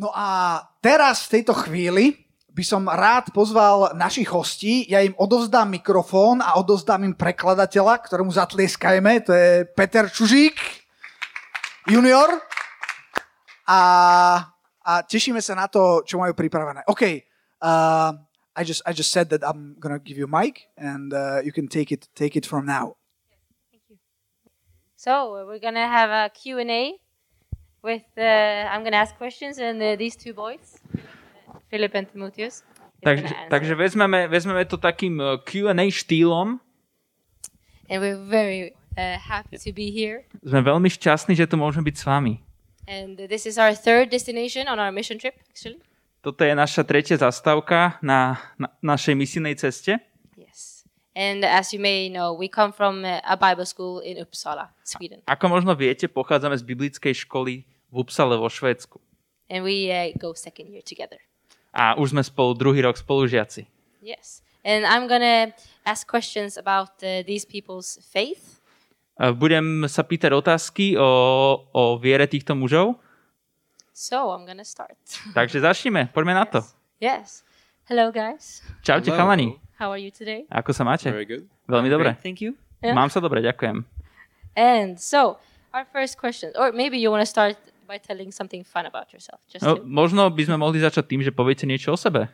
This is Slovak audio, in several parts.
No a teraz v tejto chvíli by som rád pozval našich hostí. Ja im odovzdám mikrofón a odovzdám im prekladateľa, ktorému zatlieskajme. To je Peter Čužík, junior. A, a tešíme sa na to, čo majú pripravené. OK, uh, I just, I just said that I'm gonna give you mic and uh, you can take it, take it from now. So we're gonna have a Q&A with, uh, I'm gonna ask questions and uh, these two boys, Philip and Timotheus. Takže, takže vezmeme, vezmeme to takým uh, Q&A štýlom. And we're very uh, happy to be here. Sme veľmi šťastní, že tu môžeme byť s vami. And this is our third destination on our mission trip, actually. Toto je naša tretia zastávka na, na našej misijnej ceste. Yes. And as you may know, we come from a Bible school in Uppsala, Sweden. Ako možno viete, pochádzame z biblickej školy v Upsale vo Švédsku. And we uh, go second year together. A už sme spolu druhý rok spolužiaci. Yes. And I'm going to ask questions about uh, these people's faith. Budem sa pýtať otázky o, o viere týchto mužov. So I'm to start. Takže začneme, poďme na to. Yes. Hello, guys. Čaute, Hello. chalani. How are you today? Ako sa máte? Very good. Veľmi dobre. Great, thank you. Yeah. Mám sa dobre, ďakujem. And so, our first question, or maybe you want to start by telling something fun about yourself. Just No, to, možno by sme mohli začať tým, že poviete niečo o sebe.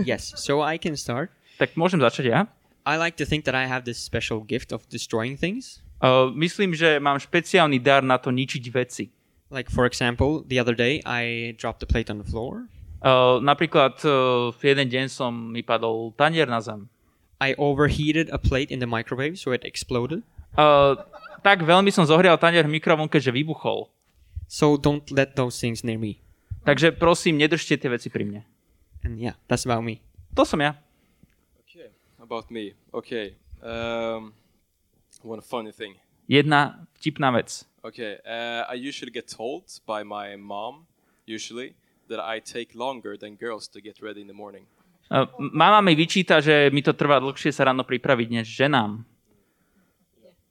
Yes, so I can start. Tak môžem začať ja. I like to think that I have this special gift of destroying things. Uh, myslím, že mám špeciálny dar na to ničiť veci. Like, for example, the other day I dropped a plate on the floor. Uh, napríklad uh, jeden deň som mi padol tanier na zem. I overheated a plate in the microwave, so it exploded. Uh, tak veľmi som zohrial tanier v mikrovlnke, že vybuchol. So don't let those things near me. Takže prosím, nedržte tie veci pri mne. And yeah, that's about me. To som ja. Okay, about me. Okay. Um, one funny thing. Jedna vtipná vec. Okay, uh, I usually get told by my mom, usually, that I take longer than girls to get ready in the morning. Uh, mama mi vyčíta, že mi to trvá dlhšie sa ráno pripraviť než ženám.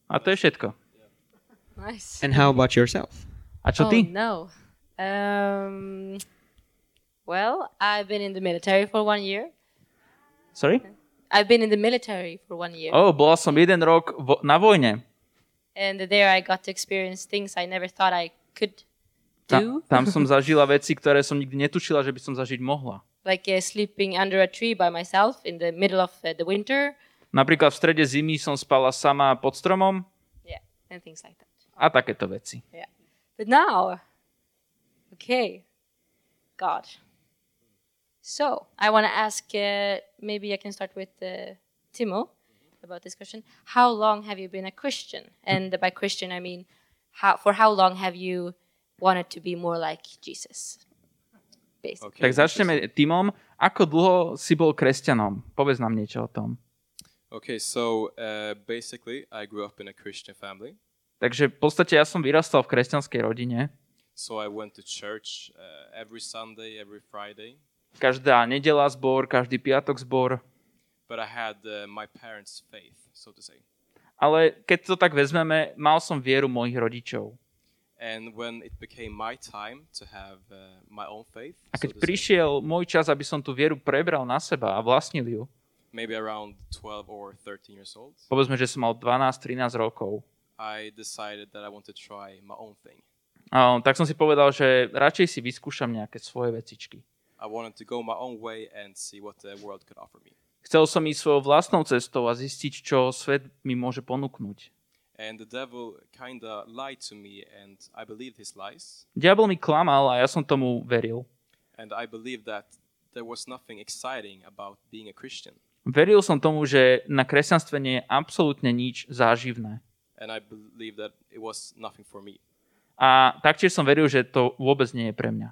A to je všetko. nice. And how about yourself? A čo oh, ty? no. Um, well, I've been in the military for one year. Sorry? I've been in the military for one year. Oh, bola som jeden rok vo, na vojne. And there I got to experience things I never thought I could Ta, do. tam som zažila veci, ktoré som nikdy netušila, že by som zažiť mohla. Like uh, sleeping under a tree by myself in the middle of uh, the winter. Napríklad v strede zimy som spala sama pod stromom Yeah, and things like that. a takéto veci. Yeah. But now, okay, God. So I want to ask. Uh, maybe I can start with uh, Timo about this question. How long have you been a Christian? And by Christian, I mean, how for how long have you wanted to be more like Jesus? Basically. Okay. Tak začneme Timom. Ako dlho si bol kresťanom? Povedz nám niečo o tom. Okay, so uh, basically, I grew up in a Christian family. Takže v podstate ja som vyrastal v kresťanskej rodine. So I went to church uh, every Sunday, every Friday. Každá nedela zbor, každý piatok zbor. But I had uh, my parents' faith, so to say. Ale keď to tak vezmeme, mal som vieru mojich rodičov. A keď prišiel môj čas, aby som tú vieru prebral na seba a vlastnil ju, maybe around 12 or 13 years old, povedzme, že som mal 12-13 rokov, I decided that I want to try my own thing. a, tak som si povedal, že radšej si vyskúšam nejaké svoje vecičky. I wanted to go my own way and see what the world could offer me. Chcel som ísť svojou vlastnou cestou a zistiť, čo svet mi môže ponúknuť. And the devil kind of lied to me, and I believed his lies. Diabol mi klamal a ja som tomu veril. And I believed that there was nothing exciting about being a Christian. Veril som tomu, že na kresťanstve nie je absolútne nič záživné. And I believed that it was nothing for me. A taktiež som veril, že to vôbec nie je pre mňa.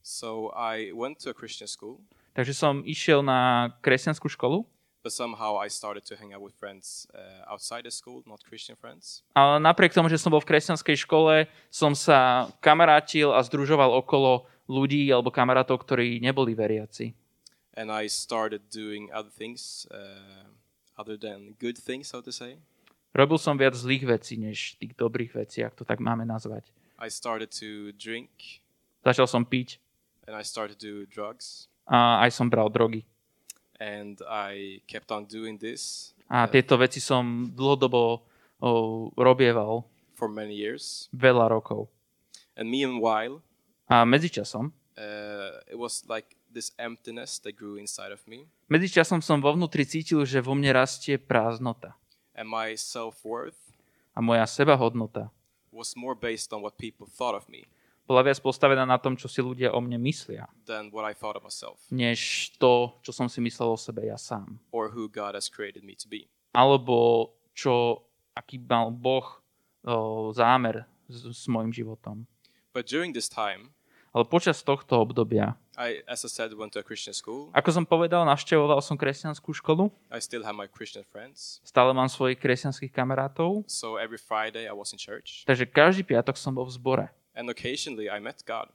So I went to a Christian school, Takže som išiel na kresťanskú školu, but somehow I started to hang out with friends uh, outside the school, not Christian friends. ale napriek tomu, že som bol v kresťanskej škole, som sa kamarátil a združoval okolo ľudí alebo kamarátov, ktorí neboli veriaci. And I started doing other things uh, other than good things, so to say. Robil som viac zlých vecí, než tých dobrých vecí, ak to tak máme nazvať. I started to drink Začal som piť and I started to do drugs. a aj som bral drogy. And I kept on doing this A tieto veci som dlhodobo o, robieval for many years. veľa rokov. And meanwhile, A medzičasom, uh, it was like this emptiness that grew inside of me. medzičasom som vo vnútri cítil, že vo mne rastie prázdnota. And my self worth A moja sebahodnota was more based on what people thought of me bola viac postavená na tom, čo si ľudia o mne myslia, than what I thought of myself než to, čo som si myslel o sebe ja sám. or who God has created me to be. Alebo čo, aký mal Boh o, zámer s, s môjim životom. But during this time, Ale počas tohto obdobia, I, as I said, went to a Christian school. ako som povedal, navštevoval som kresťanskú školu, I still have my Christian friends. stále mám svojich kresťanských kamarátov, So every Friday I was in church. takže každý piatok som bol v zbore. And occasionally I met God.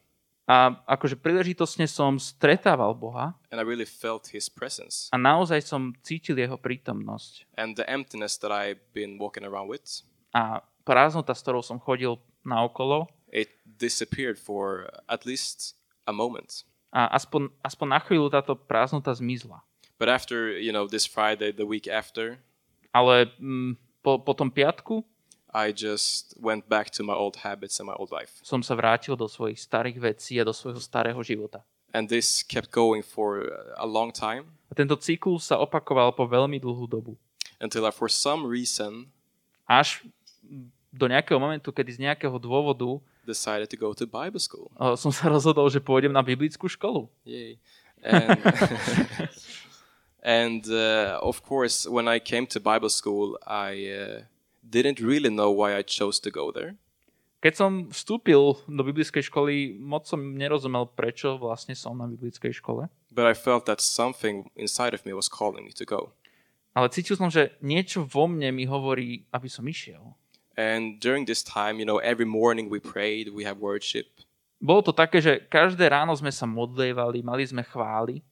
A akože príležitostne som stretával Boha And I really felt His presence. a naozaj som cítil jeho prítomnosť. And the emptiness that I've been walking around with, A prázdnota, s ktorou som chodil na okolo, it disappeared for at least a moment. a aspoň, aspoň na chvíľu táto prázdnota zmizla. But after, you know, this Friday, the week after, Ale mm, po, po tom piatku I just went back to my old habits and my old life. som sa vrátil do svojich starých vecí a do svojho starého života. And this kept going for a long time A tento cyklus sa opakoval po veľmi dlhú dobu. until I, for some reason, Až do nejakého momentu, kedy z nejakého dôvodu decided to go to Bible school. som sa rozhodol, že pôjdem na biblickú školu. Yay. And, and uh, of course, when I came to Bible school, I uh, didn't really know why I chose to go there. Keď som vstúpil do biblickej školy, moc som nerozumel, prečo vlastne som na biblickej škole. But I felt that something inside of me was calling me to go. Ale cítil som, že niečo vo mne mi hovorí, aby som išiel. And during this time, you know, every morning we prayed, we have worship, Bolo to také, že každé ráno sme sa modlievali, mali sme chvály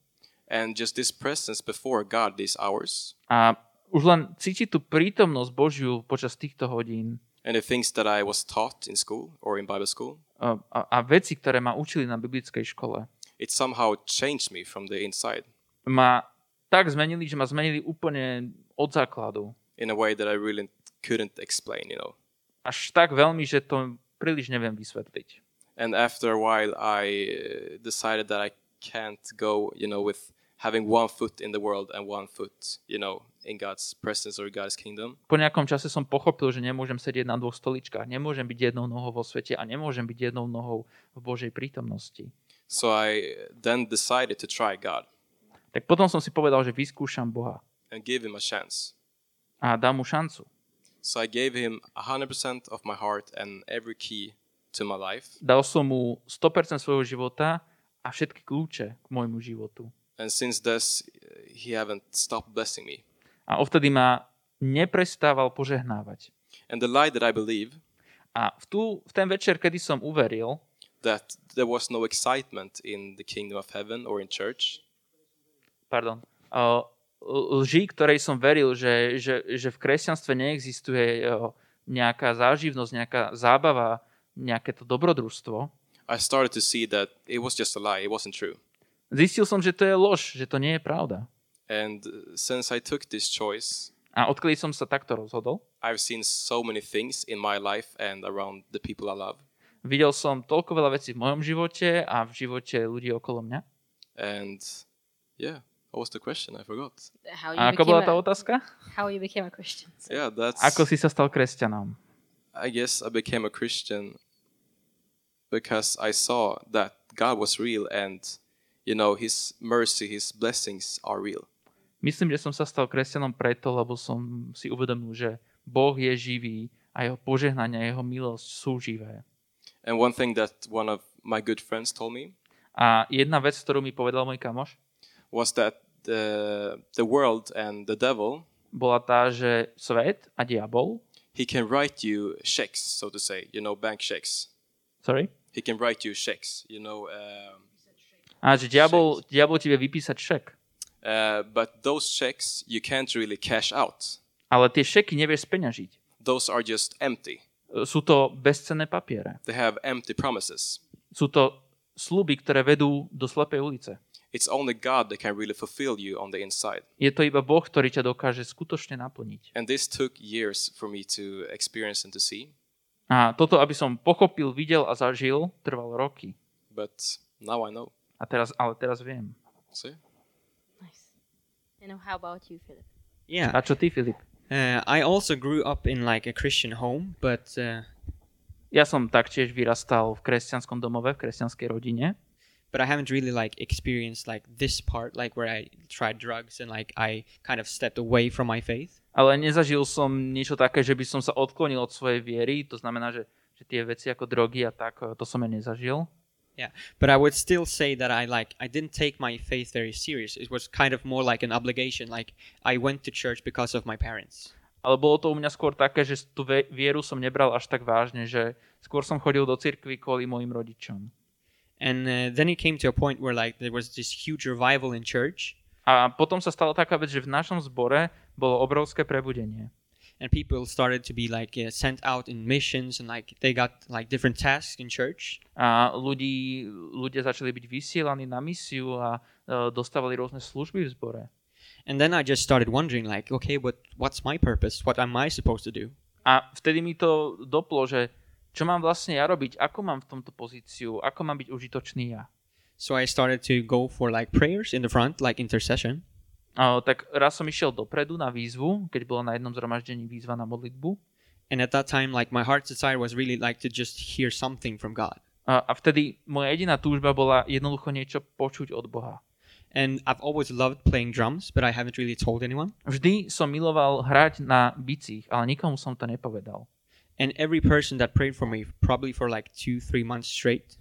and just this presence before God these hours, a už len cítiť tú prítomnosť Božiu počas týchto hodín and the things that I was taught in school or in Bible school, a, a, a veci, ktoré ma učili na biblickej škole, it somehow changed me from the inside ma tak zmenili, že ma zmenili úplne od základu. in a way that I really couldn't explain, you know. Až tak veľmi, že to príliš neviem vysvetliť. And after a while, I uh, decided that I can't go, you know, with having one foot in the world and one foot, you know, in God's presence or God's kingdom. Po nejakom čase som pochopil, že nemôžem sedieť na dvoch stoličkách, nemôžem byť jednou nohou vo svete a nemôžem byť jednou nohou v Božej prítomnosti. So I then decided to try God Tak potom som si povedal, že vyskúšam Boha and give Him a chance. a dám mu šancu. So I gave Him 100% of my heart and every key to my life. Dal som mu 100% svojho života a všetky kľúče k môjmu životu. And since this, He haven't stopped blessing me. A ovtedy ma neprestával požehnávať. And the lie that I believe A v, tú, v ten večer, kedy som uveril, that there was no excitement in the kingdom of heaven or in church, pardon, uh, lži, ktorej som veril, že, že, že v kresťanstve neexistuje uh, nejaká záživnosť, nejaká zábava, nejaké to dobrodružstvo, I started to see that it was just a lie. It wasn't true. Zistil som, že to je lož, že to nie je pravda. And uh, since I took this choice, A odkedy som sa takto rozhodol, I've seen so many things in my life and around the people I love. videl som toľko veľa vecí v mojom živote a v živote ľudí okolo mňa. And yeah, what was the question? I forgot. How you, A ako became bola tá a, otázka? how you became a Christian. Yeah, that's. Ako si sa stal kresťanom? I guess I became a Christian because I saw that God was real and, you know, His mercy, His blessings are real. Myslím, že som sa stal kresťanom preto, lebo som si uvedomil, že Boh je živý a jeho požehnania, jeho milosť sú živé. And one thing that one of my good friends told me A jedna vec, ktorú mi povedal môj kamoš, was that the, the world and the devil, bola tá, že svet a diabol, he can write you checks, so to say, you know, bank checks. sorry, He can write you checks, you know, um, a že diabol, diabol ti vie vypísať šek, uh, but those checks you can't really cash out. ale tie šeky nevieš speňažiť. Those are just empty. Sú to bezcenné papiere. They have empty promises. Sú to sluby, ktoré vedú do slepej ulice. It's only God that can really fulfill you on the inside. Je to iba Boh, ktorý ťa dokáže skutočne naplniť. And this took years for me to experience and to see. A toto, aby som pochopil, videl a zažil, trvalo roky. But now I know. A teraz, ale teraz viem. See? Nice. And how about you, Philip? Yeah. A čo ty, Filip? Uh, I also grew up in like a Christian home, but uh, Ja som taktiež vyrastal v kresťanskom domove, v kresťanskej rodine, but I haven't really like experienced like this part, like where I tried drugs and like I kind of stepped away from my faith. ale nezažil som niečo také, že by som sa odklonil od svojej viery, to znamená, že, že tie veci ako drogy a tak, to som ja nezažil. Yeah, but I would still say that I like I didn't take my faith very serious. It was kind of more like an obligation. Like I went to church because of my parents. Ale bolo to u mňa skôr také, že tú vieru som nebral až tak vážne, že skôr som chodil do cirkvi kvôli mojim rodičom. And uh, then it came to a point where like there was this huge revival in church, A potom sa stala taká vec, že v našom zbore bolo obrovské prebudenie. And people started to be like uh, sent out in missions, and like they got like different tasks in church. A ľudí, ľudia začali byť vysielaní na misiu a e, dostávali rôzne služby v zbore. And then I just started wondering, like, okay, but what's my purpose? What am I supposed to do? A vtedy mi to doplo, že čo mám vlastne ja robiť, ako mám v tomto pozíciu, ako mám byť užitočný ja. So I started to go for like prayers in the front, like intercession. Tak raz som išiel dopredu na výzvu, keď bola na jednom zhromaždení výzva na modlitbu. And at that time, like my heart's desire was really like to just hear something from God. A, a vtedy moja jediná túžba bola jednoducho niečo počuť od Boha. And I've always loved playing drums, but I haven't really told anyone. Vždy som miloval hrať na bicích, ale nikomu som to nepovedal. And every person that prayed for me, probably for like two, three months straight,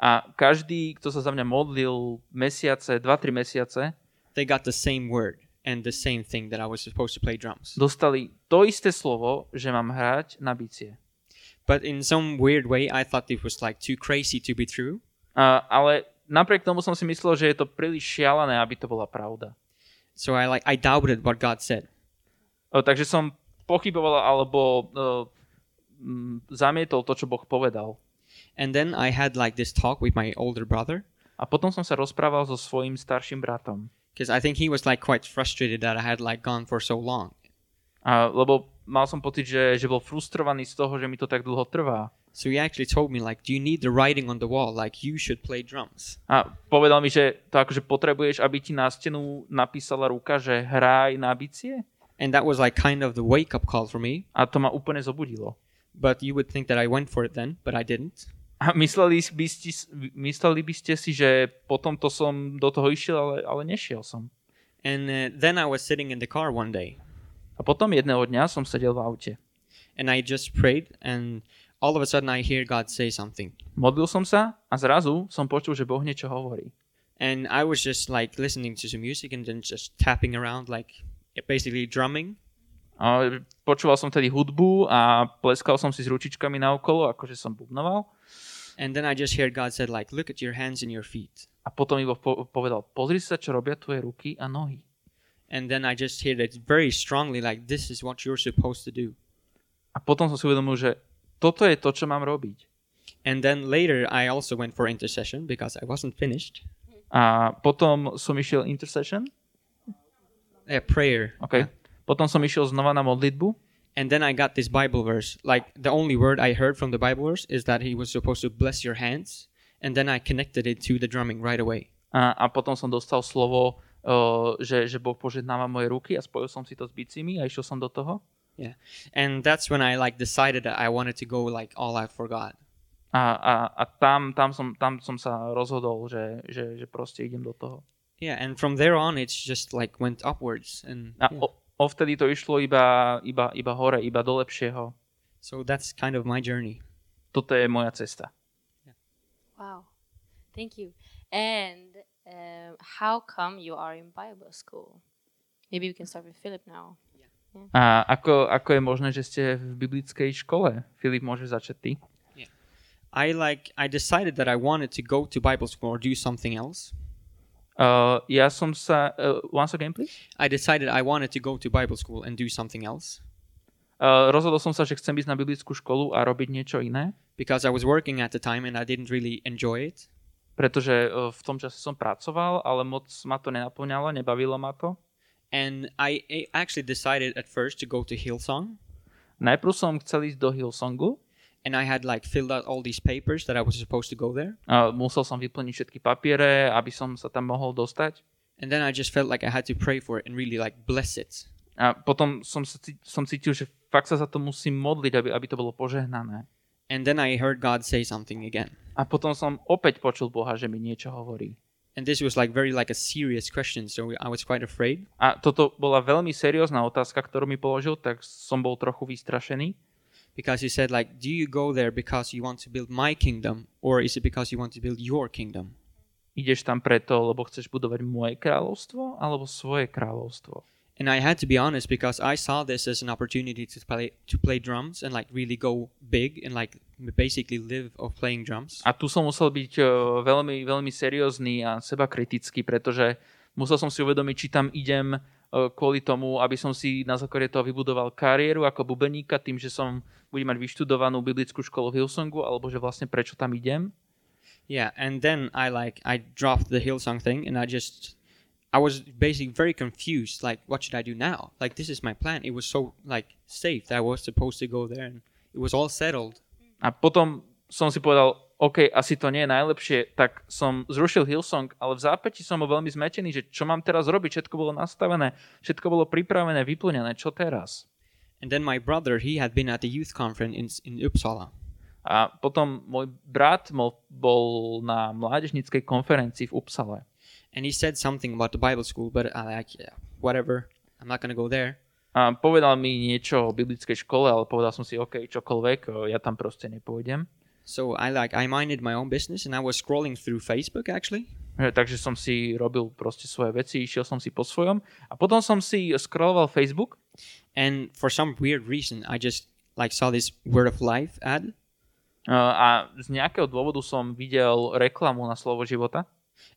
A každý, kto sa za mňa modlil mesiace, 2-3 mesiace, they got the same word and the same thing that I was supposed to play drums. dostali to isté slovo, že mám hrať na bicie. But in some weird way, I thought it was like too crazy to be true. A, ale napriek tomu som si myslel, že je to príliš šialené, aby to bola pravda. So I like I doubted what God said. O, takže som pochyboval alebo mm, zamietol to, čo Boh povedal. And then I had like this talk with my older brother A potom som sa rozprával so svojím starším bratom. Because I think he was like quite frustrated that I had like gone for so long. A, lebo mal som pocit, že, že bol frustrovaný z toho, že mi to tak dlho trvá. So he actually told me like, "Do you need the writing on the wall? Like you should play drums." A povedal mi, že to akože potrebuješ, aby ti na stenu napísala ruka, že hraj na bicie. And that was like kind of the wake up call for me. A to ma úplne zobudilo. But you would think that I went for it then, but I didn't. A mysleli by, ste, mysleli by ste si, že potom to som do toho išiel, ale, ale nešiel som. And uh, then I was sitting in the car one day A potom jedného dňa som sedel v aute. and I just prayed and all of a sudden I hear God say something. Modlil som sa a zrazu som počul, že Boh niečo hovorí. And I was just like listening to some music and then just tapping around like basically drumming. A počúval som tedy hudbu a pleskal som si s ručičkami naokolo, akože som bubnoval. And then I just heard God said like look at your hands and your feet. A potom po- povedal, pozri sa, čo robia tvoje ruky a nohy. And then I just heard it very strongly like this is what you're supposed to do. A potom som si uvedomil, že toto je to, čo mám robiť. And then later I also went for intercession because I wasn't finished. A potom som išiel intercession. A prayer. Okay. Potom som išiel znova na modlitbu. And then I got this Bible verse. Like the only word I heard from the Bible verse is that he was supposed to bless your hands. And then I connected it to the drumming right away. A, a potom som dostal slovo, o, že, že Boh požehnáva moje ruky a spojil som si to s bicimi a išiel som do toho. Yeah. And that's when I like decided that I wanted to go like all out for God. A, a, a tam, tam, som, tam som sa rozhodol, že, že, že proste idem do toho. Yeah, and from there on it's just like went upwards and A yeah. o, ovtedy to išlo iba, iba, iba hore, iba do lepšieho. so that's kind of my journey. Toto je moja cesta. Wow. Thank you. And um, how come you are in Bible school? Maybe we can start with Philip now. A ako, ako je možné, že ste v biblickej škole? Filip, môžeš začať ty? I like I decided that I wanted to go to Bible school or do something else. Uh, ja som sa... Uh, once again, please? I decided I wanted to go to Bible school and do something else Uh, rozhodol som sa, že chcem ísť na biblickú školu a robiť niečo iné, because I was working at the time and I didn't really enjoy it. pretože uh, v tom čase som pracoval, ale moc ma to nenaplňalo, nebavilo ma to. And I, actually decided at first to go to Hillsong. Najprv som chcel ísť do Hillsongu, And I had like filled out all these papers that I was supposed to go there. a musel som vyplniť všetky papiere, aby som sa tam mohol dostať. And then I just felt like I had to pray for it and really like bless it. A potom som, sa, som cítil, že fakt sa za to musím modliť, aby, aby to bolo požehnané. And then I heard God say something again. A potom som opäť počul Boha, že mi niečo hovorí. And this was like very like a serious question, so I was quite afraid. A toto bola veľmi seriózna otázka, ktorú mi položil, tak som bol trochu vystrašený. Because he said like, do you go there because you want to build my kingdom or is it because you want to build your kingdom? Ideš tam preto, lebo chceš budovať moje kráľovstvo alebo svoje kráľovstvo. And I had to be honest because I saw this as an opportunity to play to play drums and like really go big and like basically live of playing drums. A tu som musel byť eh, veľmi, veľmi seriózny a seba kritický, pretože musel som si uvedomiť, či tam idem eh, kvôli tomu, aby som si na základe toho vybudoval kariéru ako bubeníka tým, že som budem mať vyštudovanú biblickú školu v Hillsongu, alebo že vlastne prečo tam idem. Yeah, and then I like I dropped the Hillsong thing and I just I was basically very confused like what should I do now? Like this is my plan. It was so like safe that I was supposed to go there and it was all settled. A potom som si povedal, OK, asi to nie je najlepšie, tak som zrušil Hillsong, ale v zápäti som bol veľmi zmetený, že čo mám teraz robiť, všetko bolo nastavené, všetko bolo pripravené, vyplnené, čo teraz? And then my brother, he had been at the youth conference in in Uppsala. A potom môj brat bol, na mládežnickej konferencii v Upsale. And he said something about the Bible school, but I like yeah, whatever. I'm not to go there. A povedal mi niečo o biblickej škole, ale povedal som si, OK, čokoľvek, ja tam proste nepôjdem. So I like I minded my own business and I was scrolling through Facebook actually. Takže som si robil proste svoje veci, išiel som si po svojom. A potom som si scrolloval Facebook And for some weird reason, I just like saw this Word of Life ad, e, a z nejakého dôvodu som videl reklamu na slovo života.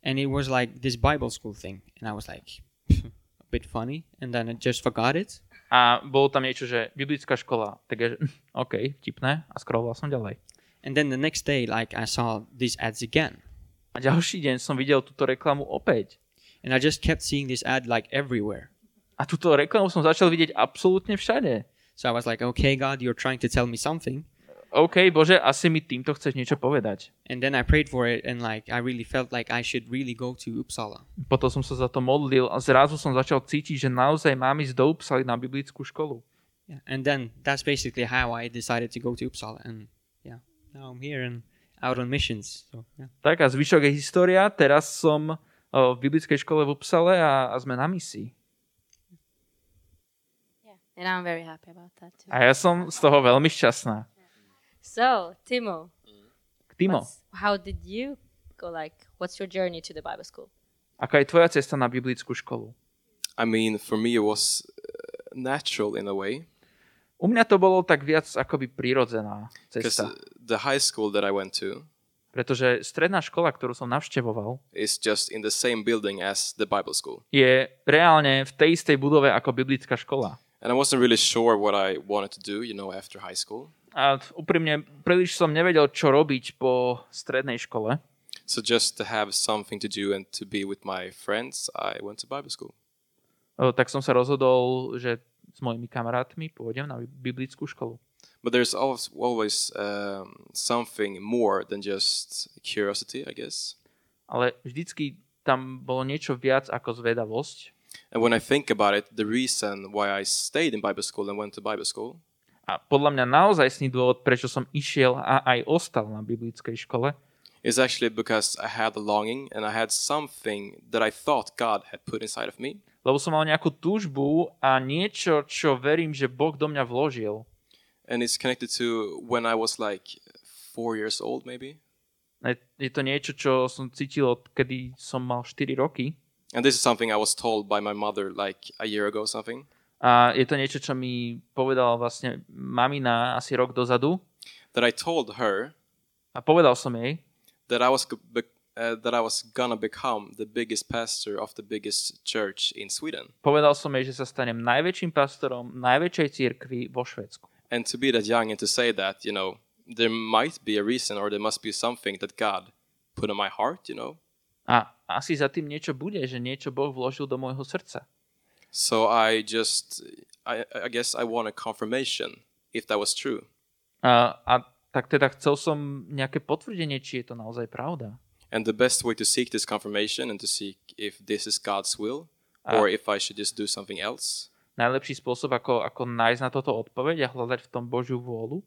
and it was like this Bible school thing, and I was like, a bit funny, and then I just forgot it. A bolo tam niečo, že biblická škola. Takže OK, vtipné. A scrolloval som ďalej. And then the next day, like I saw these ads again, A ďalší deň som videl túto reklamu opäť. and I just kept seeing this ad like everywhere. A túto reklamu som začal vidieť absolútne všade. So I was like, okay, God, you're trying to tell me something. OK, Bože, asi mi týmto chceš niečo povedať. And then I prayed for it, and like I really felt like I should really go to Uppsala. Potom som sa za to modlil a zrazu som začal cítiť, že naozaj mám ísť do Upsaly na biblickú školu. Yeah, and then that's basically how I decided to go to Uppsala, and now I'm here and out on missions. So yeah. Tak a zvyšok je história. Teraz som v biblickej škole v Upsale a, a sme na misii. Yeah. And I'm very happy about that too. A ja som z toho veľmi šťastná. So, Timo, Timo, how did you go? Like, what's your journey to the Bible school? aká je tvoja cesta na biblickú školu? I mean, for me, it was uh, natural in a way U mňa to bolo tak viac akoby prirodzená cesta. the high school that I went to Pretože stredná škola, ktorú som navštevoval, is just in the same building as the Bible school. je reálne v tej istej budove ako biblická škola. And I wasn't really sure what I wanted to do, you know, after high school. A úprimne, príliš som nevedel, čo robiť po strednej škole. So just to have something to do and to be with my friends, I went to Bible school. O, tak som sa rozhodol, že s mojimi kamarátmi pôjdem na biblickú školu. But there's always, always um, something more than just curiosity, I guess. Ale vždycky tam bolo niečo viac ako zvedavosť. And when I think about it, the reason why I stayed in Bible school and went to Bible school A podľa mňa naozajstný dôvod, prečo som išiel a aj ostal na biblickej škole, is actually because I had a longing and I had something that I thought God had put inside of me. Lebo som mal nejakú túžbu a niečo, čo verím, že Boh do mňa vložil. And it's connected to when I was like four years old, maybe. Je to niečo, čo som cítil, kedy som mal 4 roky. And this is something I was told by my mother like a year ago, something. A je to niečo, čo mi povedala vlastne mamina asi rok dozadu. That I told her A povedal som jej, that I was uh, that I was gonna become the biggest pastor of the biggest church in Sweden. povedal som jej, že sa stanem najväčším pastorom najväčšej cirkvi vo Švedsku. And to be that young and to say that, you know, there might be a reason or there must be something that God put on my heart, you know. A asi za tým niečo bude, že niečo Boh vložil do môjho srdca. So I just, I, I guess I want a confirmation if that was true. A, a tak teda chcel som nejaké potvrdenie, či je to naozaj pravda. And the best way to seek this confirmation and to seek if this is God's will or if I should just do something else, Najlepší spôsob, ako, ako nájsť na toto odpoveď a hľadať v tom Božiu vôľu,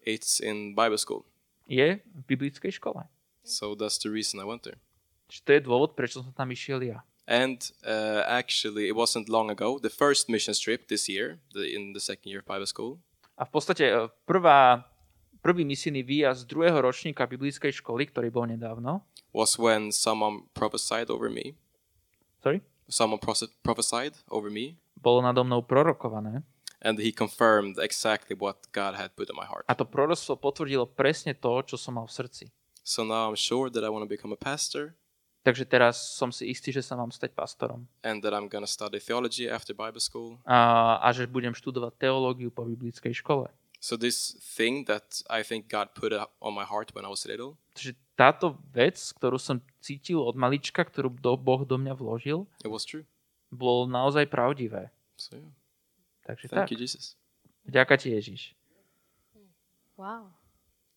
it's in Bible school. je v biblickej škole. So that's the reason I went there. Čiže to je dôvod, prečo som tam išiel ja. And uh, actually, it wasn't long ago, the first mission trip this year, the, in the second year of Bible school, A v podstate e, prvá, prvý misijný výjazd druhého ročníka biblickej školy, ktorý bol nedávno, was when someone prophesied over me. sorry, Someone prophes- prophesied over me, bolo nado mnou prorokované and he confirmed exactly what God had put in my heart. a to proroctvo potvrdilo presne to, čo som mal v srdci. So now I'm sure that I want to become a pastor Takže teraz som si istý, že sa mám stať pastorom and that I'm to study theology after Bible school. a, a že budem študovať teológiu po biblickej škole. So this thing that I think God put on my heart when I was little, Takže táto vec, ktorú som cítil od malička, ktorú do, Boh do mňa vložil, it was true. bolo naozaj pravdivé. So yeah, Takže thank tak. you, Jesus. Ďaká ti Ježiš. Wow,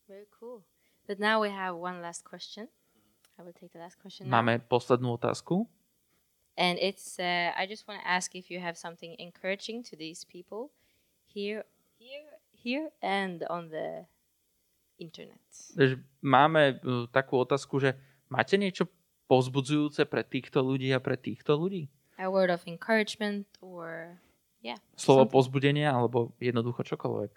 very cool. But now we have one last question. I will take the last question now. Máme poslednú otázku. And it's uh, I just want to ask if you have something encouraging to these people here, here, and on the internet. Takže máme uh, takú otázku, že máte niečo povzbudzujúce pre týchto ľudí a pre týchto ľudí? A word of encouragement or yeah. Slovo something. pozbudenia alebo jednoducho čokoľvek.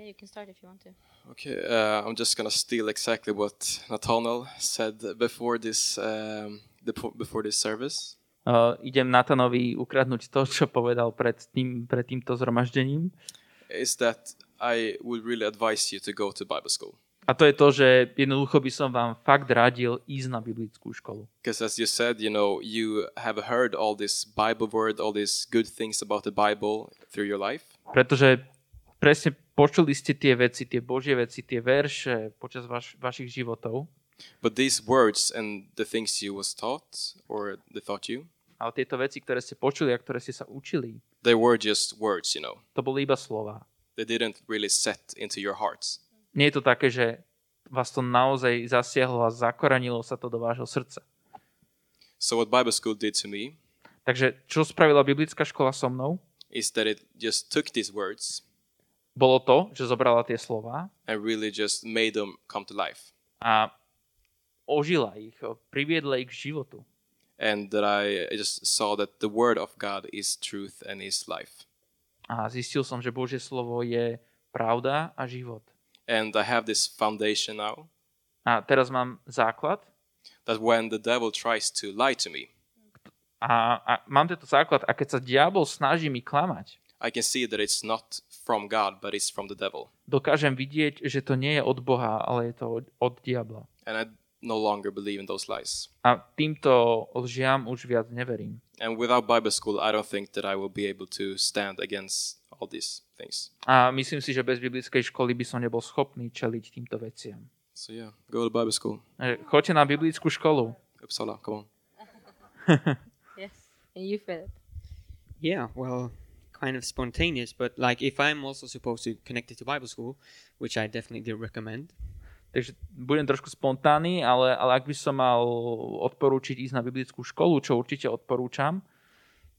Yeah, you can start if you want to. Okay, uh, I'm just gonna steal exactly what Nathaniel said before this um, the, before this service. Uh, idem Natanovi ukradnúť to, čo povedal pred, tým, pred týmto zhromaždením. Is that I would really advise you to go to Bible school. A to je to, že jednoducho by som vám fakt radil ísť na biblickú školu. because, as you said, you know you have heard all this Bible word, all these good things about the Bible through your life, Pretože presne počuli ste tie veci, tie Božie veci, tie verše počas vaš, vašich životov, but these words and the things you was taught or they taught you, ale tieto veci, ktoré ste počuli a ktoré ste sa učili, they were just words, you know. to boli iba slova. They didn't really set into your hearts. Nie je to také, že vás to naozaj zasiahlo a zakoranilo sa to do vášho srdca. So what Bible school did to me Takže čo spravila biblická škola so mnou? is that it just took these words Bolo to, že zobrala tie slova and really just made them come to life. a ožila ich, priviedla ich k životu. And that I I just saw that the word of God is truth and is life. A zistil som, že Božie slovo je pravda a život. And I have this foundation now A teraz mám základ that when the devil tries to lie to me, a, a mám tento základ a keď sa diabol snaží mi klamať, I can see that it's not from God, but it's from the devil. dokážem vidieť, že to nie je od Boha, ale je to od, od diabla. And I no longer believe in those lies. A týmto lžiam už viac neverím. And without Bible school, I don't think that I will be able to stand against all these things. A myslím si, že bez biblickej školy by som nebol schopný čeliť týmto veciam. So yeah, go to Bible school. Choďte na biblickú školu. Uppsala, come on. Yes. And you, Philip. Yeah, well, kind of spontaneous, but like if I'm also supposed to connect it to Bible school, which I definitely do recommend, Takže budem trošku spontánny, ale, ale ak by som mal odporúčiť ísť na biblickú školu, čo určite odporúčam,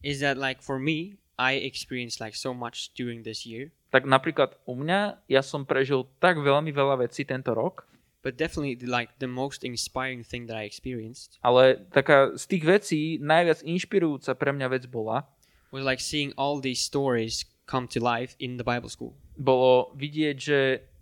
is that like for me, I experienced like so much during this year, tak napríklad u mňa ja som prežil tak veľmi veľa vecí tento rok, but definitely like the most inspiring thing that I experienced ale taká z tých vecí najviac inšpirujúca pre mňa vec bola, was like seeing all these stories come to life in the Bible school. bolo vidieť, že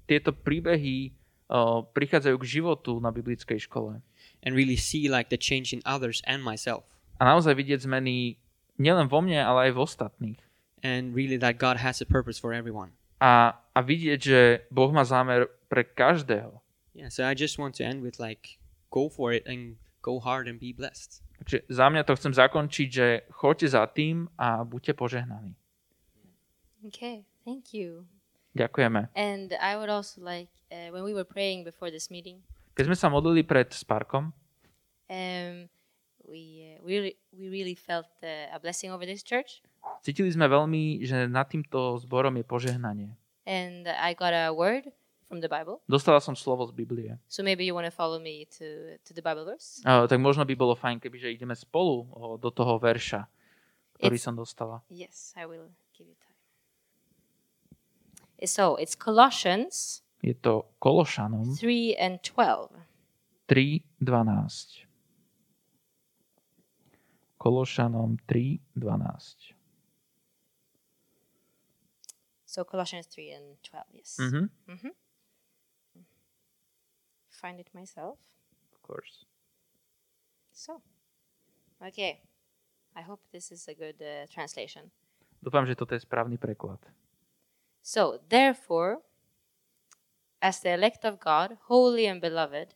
tieto príbehy uh, prichádzajú k životu na biblickej škole. and really see like the change in others and myself A naozaj vidieť zmeny nielen vo mne, ale aj v ostatných. and really that God has a purpose for everyone. A, a vidieť, že Boh má zámer pre každého. Yeah, so I just want to end with like go for it and go hard and be blessed. Takže za mňa to chcem zakončiť, že choďte za tým a buďte požehnaní. Okay. Thank you. Ďakujeme. And I would also like, uh, when we were praying before this meeting, Keď sme sa modlili pred Sparkom, um, we, uh, we, really, we really felt uh, a blessing over this church. cítili sme veľmi, že nad týmto zborom je požehnanie. And I got a word from the Bible. Dostala som slovo z Biblie. So maybe you want to follow me to, to the Bible verse. Uh, tak možno by bolo fajn, kebyže ideme spolu do toho verša, ktorý It's- som dostala. Yes, I will. So it's Colossians Je to Kološanom 3 and 12. 3.12. Kološanom 3.12. So Colossians 3 and 12, yes. Mhm. Find it myself. Of course. So, okay. I hope this is a good uh, translation. Dúfam, že toto je správny preklad. So, therefore, as the elect of God, holy and beloved,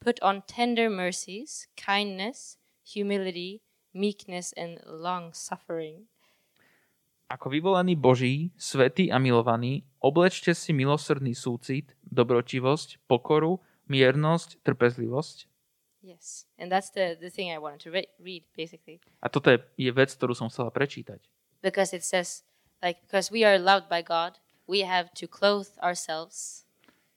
put on tender mercies, kindness, humility, meekness, and long suffering. Ako vyvolaní Boží, svätí a milovaní, oblečte si milosrdný súcit, dobrotivosť, pokoru, miernosť, trpezlivosť. Yes. And that's the, the thing I wanted to re- read, basically. A toto je, je vec, ktorú som chcela prečítať. Because it says, like, because we are loved by God, we have to clothe ourselves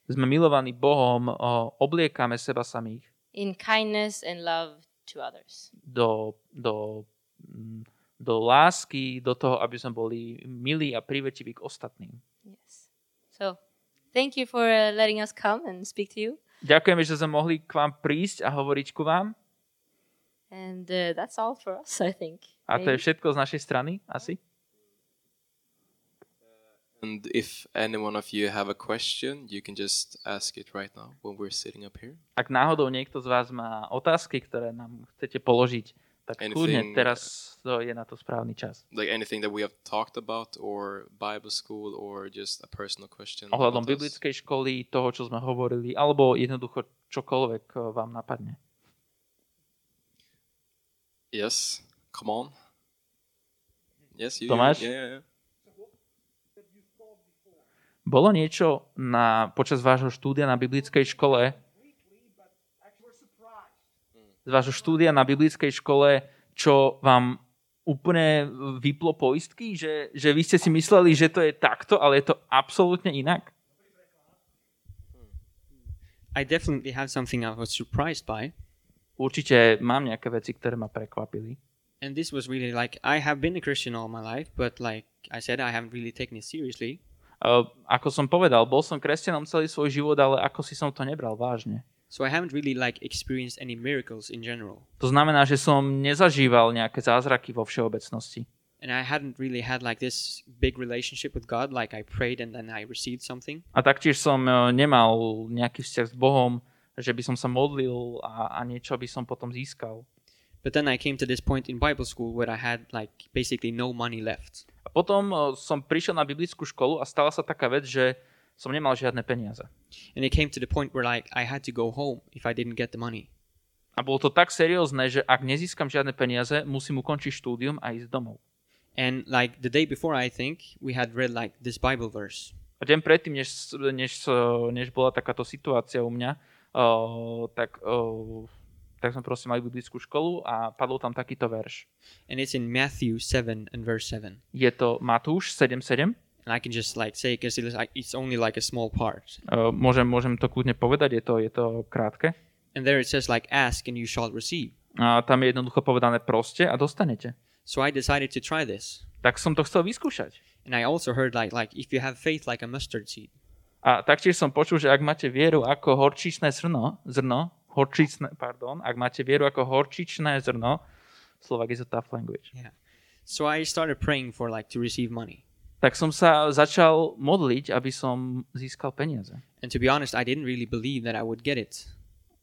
Sme milovaní Bohom, obliekame seba samých in kindness and love to others. do, do, mm, do lásky, do toho, aby sme boli milí a privetiví k ostatným. Yes. So, thank you for uh, letting us come and speak to you. Ďakujeme, že sme mohli k vám prísť a hovoriť ku vám. And uh, that's all for us, I think. A to je všetko z našej strany, asi. And if any one of you have a question, you can just ask it right now when we're sitting up here. Ak náhodou niekto z vás má otázky, ktoré nám chcete položiť, tak Anything- kľudne teraz to je na to správny čas. Like anything that we have talked about, or Bible school, or just a personal question. Ohľadom biblickej školy, toho, čo sme hovorili, alebo jednoducho čokoľvek eh, vám napadne. Yes, come on. Yes, you. Tomáš? Yeah, yeah, yeah. Bolo niečo na, počas vášho štúdia na biblickej škole, z vášho štúdia na biblickej škole, čo vám úplne vyplo poistky, že, že vy ste si mysleli, že to je takto, ale je to absolútne inak? I definitely have something I was surprised by. Určite mám nejaké veci, ktoré ma prekvapili. And this was really like I have been a Christian all my life, but like I said, I haven't really taken it seriously. Uh, ako som povedal, bol som kresťanom celý svoj život, ale ako si som to nebral vážne. So I haven't really like experienced any miracles in general. To znamená, že som nezažíval nejaké zázraky vo všeobecnosti. And I hadn't really had like this big relationship with God, like I prayed and then I received something. A taktiež som uh, nemal nejaký vzťah s Bohom, že by som sa modlil a, a niečo by som potom získal. But then I came to this point in Bible school where I had like basically no money left. A potom uh, som prišiel na biblickú školu a stala sa taká vec, že som nemal žiadne peniaze. And it came to the point where like I had to go home if I didn't get the money. A bolo to tak seriózne, že ak nezískam žiadne peniaze, musím ukončiť štúdium a ísť domov. And like the day before, I think we had read like this Bible verse. A deň predtým, než, než, než bola takáto situácia u mňa, uh, tak, uh, tak sme proste mali biblickú školu a padol tam takýto verš. And it's in Matthew 7 and verse 7. Je to Matúš 7.7. And I can just like say because it's, like, it's only like a small part. Uh, môžem, môžem to kľudne povedať, je to, je to krátke. And there it says like ask and you shall receive. A tam je jednoducho povedané proste a dostanete. So I decided to try this. Tak som to chcel vyskúšať. And I also heard like like if you have faith like a mustard seed. A taktiež som počul, že ak máte vieru ako horčičné zrno, zrno, horčičné, pardon, ak máte vieru ako horčičné zrno, Slovak is a tough language, Yeah. So I started praying for like to receive money. tak som sa začal modliť, aby som získal peniaze. And to be honest, I didn't really believe that I would get it.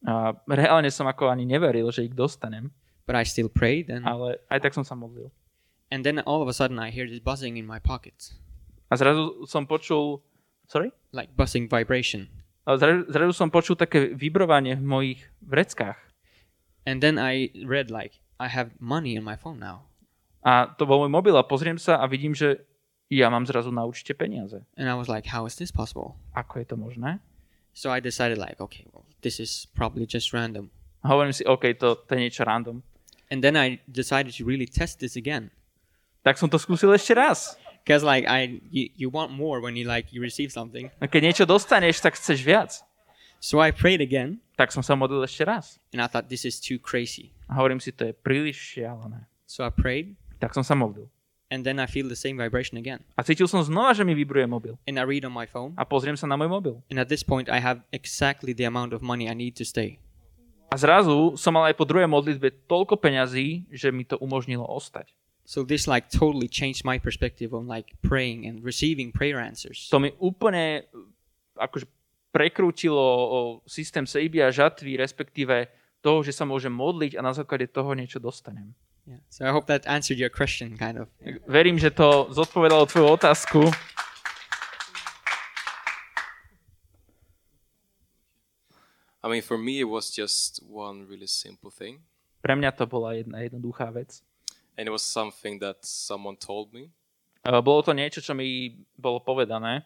A reálne som ako ani neveril, že ich dostanem, But I still prayed and ale aj tak som sa modlil. and then all of a sudden I hear this buzzing in my pocket. A zrazu som počul, sorry? Like buzzing vibration. Zrazu, som počul také vibrovanie v mojich vreckách. And then I read like I have money on my phone now. A to bol môj mobil a pozriem sa a vidím, že ja mám zrazu na účte peniaze. And I was like, how is this possible? Ako je to možné? So I decided like, okay, well, this is probably just random. A hovorím si, OK, to, to je niečo random. And then I decided to really test this again. Tak som to skúsil ešte raz. Because like I you, you want more when you like you receive something. A keď niečo dostaneš, tak chceš viac. So I prayed again Tak som sa modlil ešte raz. and I thought this is too crazy. A hovorím si, to je príliš šialené. So I prayed Tak som sa modlil. and then I feel the same vibration again. A cítil som znova, že mi vibruje mobil. And I read on my phone A pozriem sa na môj mobil. and at this point I have exactly the amount of money I need to stay. A zrazu som mal aj po druhej modlitbe toľko peňazí, že mi to umožnilo ostať. So this like totally changed my perspective on like praying and receiving prayer answers. To mi úplne uh, akože prekrútilo o, systém sejby a žatvy, respektíve toho, že sa môžem modliť a na základe toho niečo dostanem. Yeah. So I hope that answered your question kind of. Verím, že to zodpovedalo tvoju otázku. I mean, for me, it was just one really simple thing, Pre mňa to bola jedna jednoduchá vec. And it was something that someone told me, Uh, Bolo to niečo, čo mi bolo povedané.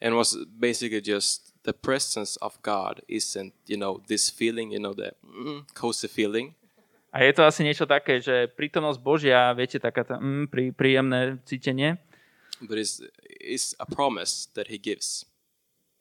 and it was basically just the presence of God isn't, you know, this feeling, you know, the mm, cozy feeling. A je to asi niečo také, že prítomnosť Božia, viete, taká tá mm, prí, príjemné cítenie, but it's, it's a promise that he gives.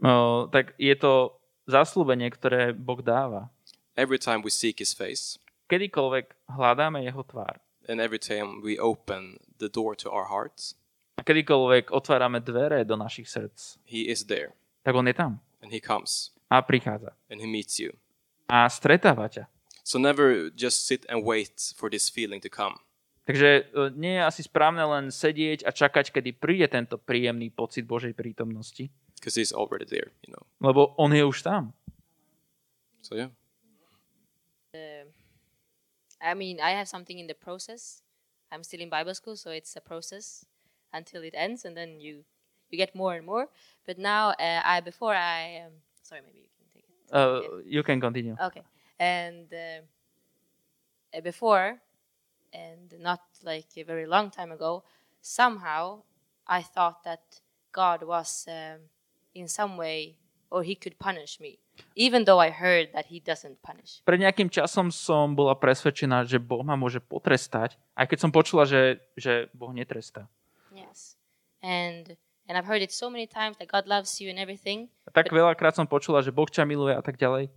uh, tak je to zaslúbenie, ktoré Boh dáva. Every time we seek his face Kedykoľvek hľadáme jeho tvár and every time we open the door to our hearts, a kedykoľvek otvárame dvere do našich srdc, he is there tak on je tam and he comes a prichádza and he meets you. a stretáva ťa. So never just sit and wait for this feeling to come. Takže uh, nie je asi správne len sedieť a čakať, kedy príde tento príjemný pocit Božej prítomnosti, because he's already there, you know. lebo on je už tam. So yeah. I mean, I have something in the process. I'm still in Bible school, so it's a process until it ends, and then you you get more and more. But now, uh, I before I um, sorry, maybe you can take it. Uh, you can continue. Okay, and uh, before, and not like a very long time ago, somehow I thought that God was um, in some way, or He could punish me, even though I heard that He doesn't punish. Pred nejakým časom som bola presvedčená, že Boh ma môže potrestať, aj keď som počula, že, že Boh netrestá. Yes, and and I've heard it so many times that God loves you and everything, A tak veľakrát som počula, že Boh ťa miluje a tak ďalej.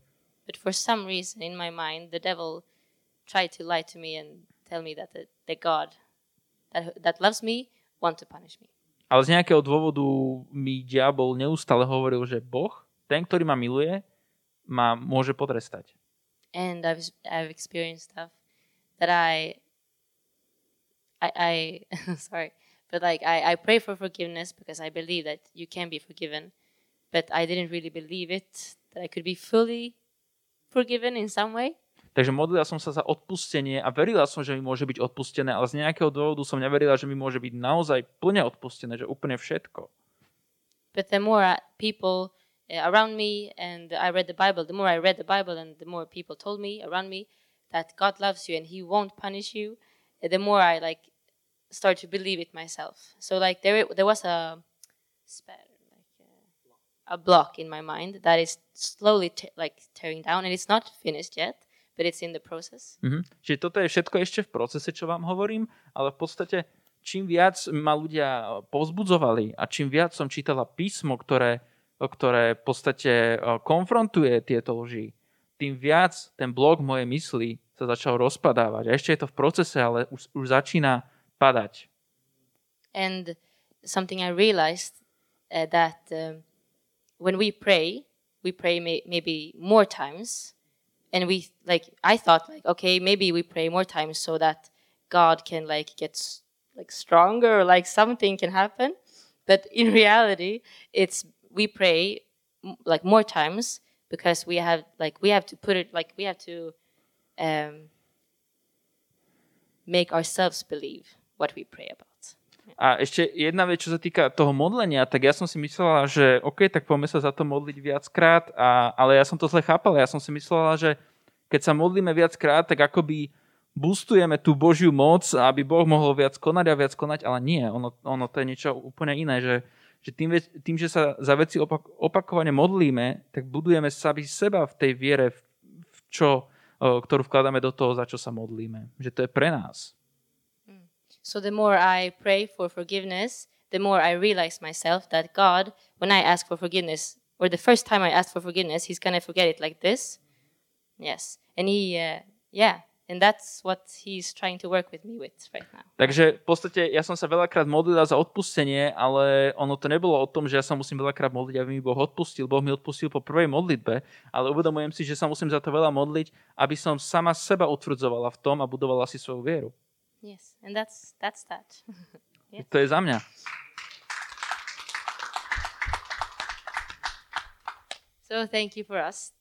but for some reason in my mind, the devil tried to lie to me and tell me that the, the God that that loves me want to punish me. Ale z nejakého dôvodu mi diabol neustále hovoril, že Boh, ten, ktorý ma miluje, ma môže potrestať. and I've I've experienced stuff that I I I sorry, but like I I pray for forgiveness because I believe that you can be forgiven, but I didn't really believe it that I could be fully forgiven in some way. Takže modlila som sa za odpustenie a verila som, že mi môže byť odpustené, ale z nejakého dôvodu som neverila, že mi môže byť naozaj plne odpustené, že úplne všetko. But the more people around me and I read the Bible, the more I read the Bible and the more people told me around me that God loves you and He won't punish you, uh, the more I like start to believe it myself. So like there there was a uh, a block in my mind that is slowly t- like tearing down and it's not finished yet, but it's in the process. Mhm. Čiže toto je všetko ešte v procese, čo vám hovorím, ale v podstate čím viac ma ľudia pozbudzovali a čím viac som čítala písmo, ktoré, ktoré v podstate konfrontuje tieto lži, tým viac ten blok mojej mysli sa začal rozpadávať. A ešte je to v procese, ale už, už začína padať. And something I realized uh, that um, when we pray, we pray may- maybe more times, and we like I thought like okay maybe we pray more times so that God can like get like stronger or like something can happen, but in reality it's we pray like more times because we have like we have to put it like we have to um, make ourselves believe what we pray about. A ešte jedna vec, čo sa týka toho modlenia, tak ja som si myslela, že OK, tak poďme sa za to modliť viackrát, a, ale ja som to zle chápal. Ja som si myslela, že keď sa modlíme viackrát, tak akoby boostujeme tú Božiu moc, aby Boh mohol viac konať a viac konať, ale nie. Ono, ono to je niečo úplne iné, že, že tým, tým že sa za veci opak- opakovane modlíme, tak budujeme sami seba v tej viere, v, v čo, ktorú vkladáme do toho, za čo sa modlíme. Že to je pre nás. So the more I pray for forgiveness, the more I realize myself that God, when I ask for forgiveness, or the first time I ask for forgiveness, He's gonna forget it like this. Yes, and He, uh, yeah, and that's what He's trying to work with me with right now. Takže v podstate ja som sa veľakrát modlil za odpustenie, ale ono to nebolo o tom, že ja sa musím veľakrát modliť, aby mi Boh odpustil. Boh mi odpustil po prvej modlitbe, ale uvedomujem si, že sa musím za to veľa modliť, aby som sama seba utvrdzovala v tom a budovala si svoju vieru. Yes, and that's that's that. To je za mňa. so thank you for us.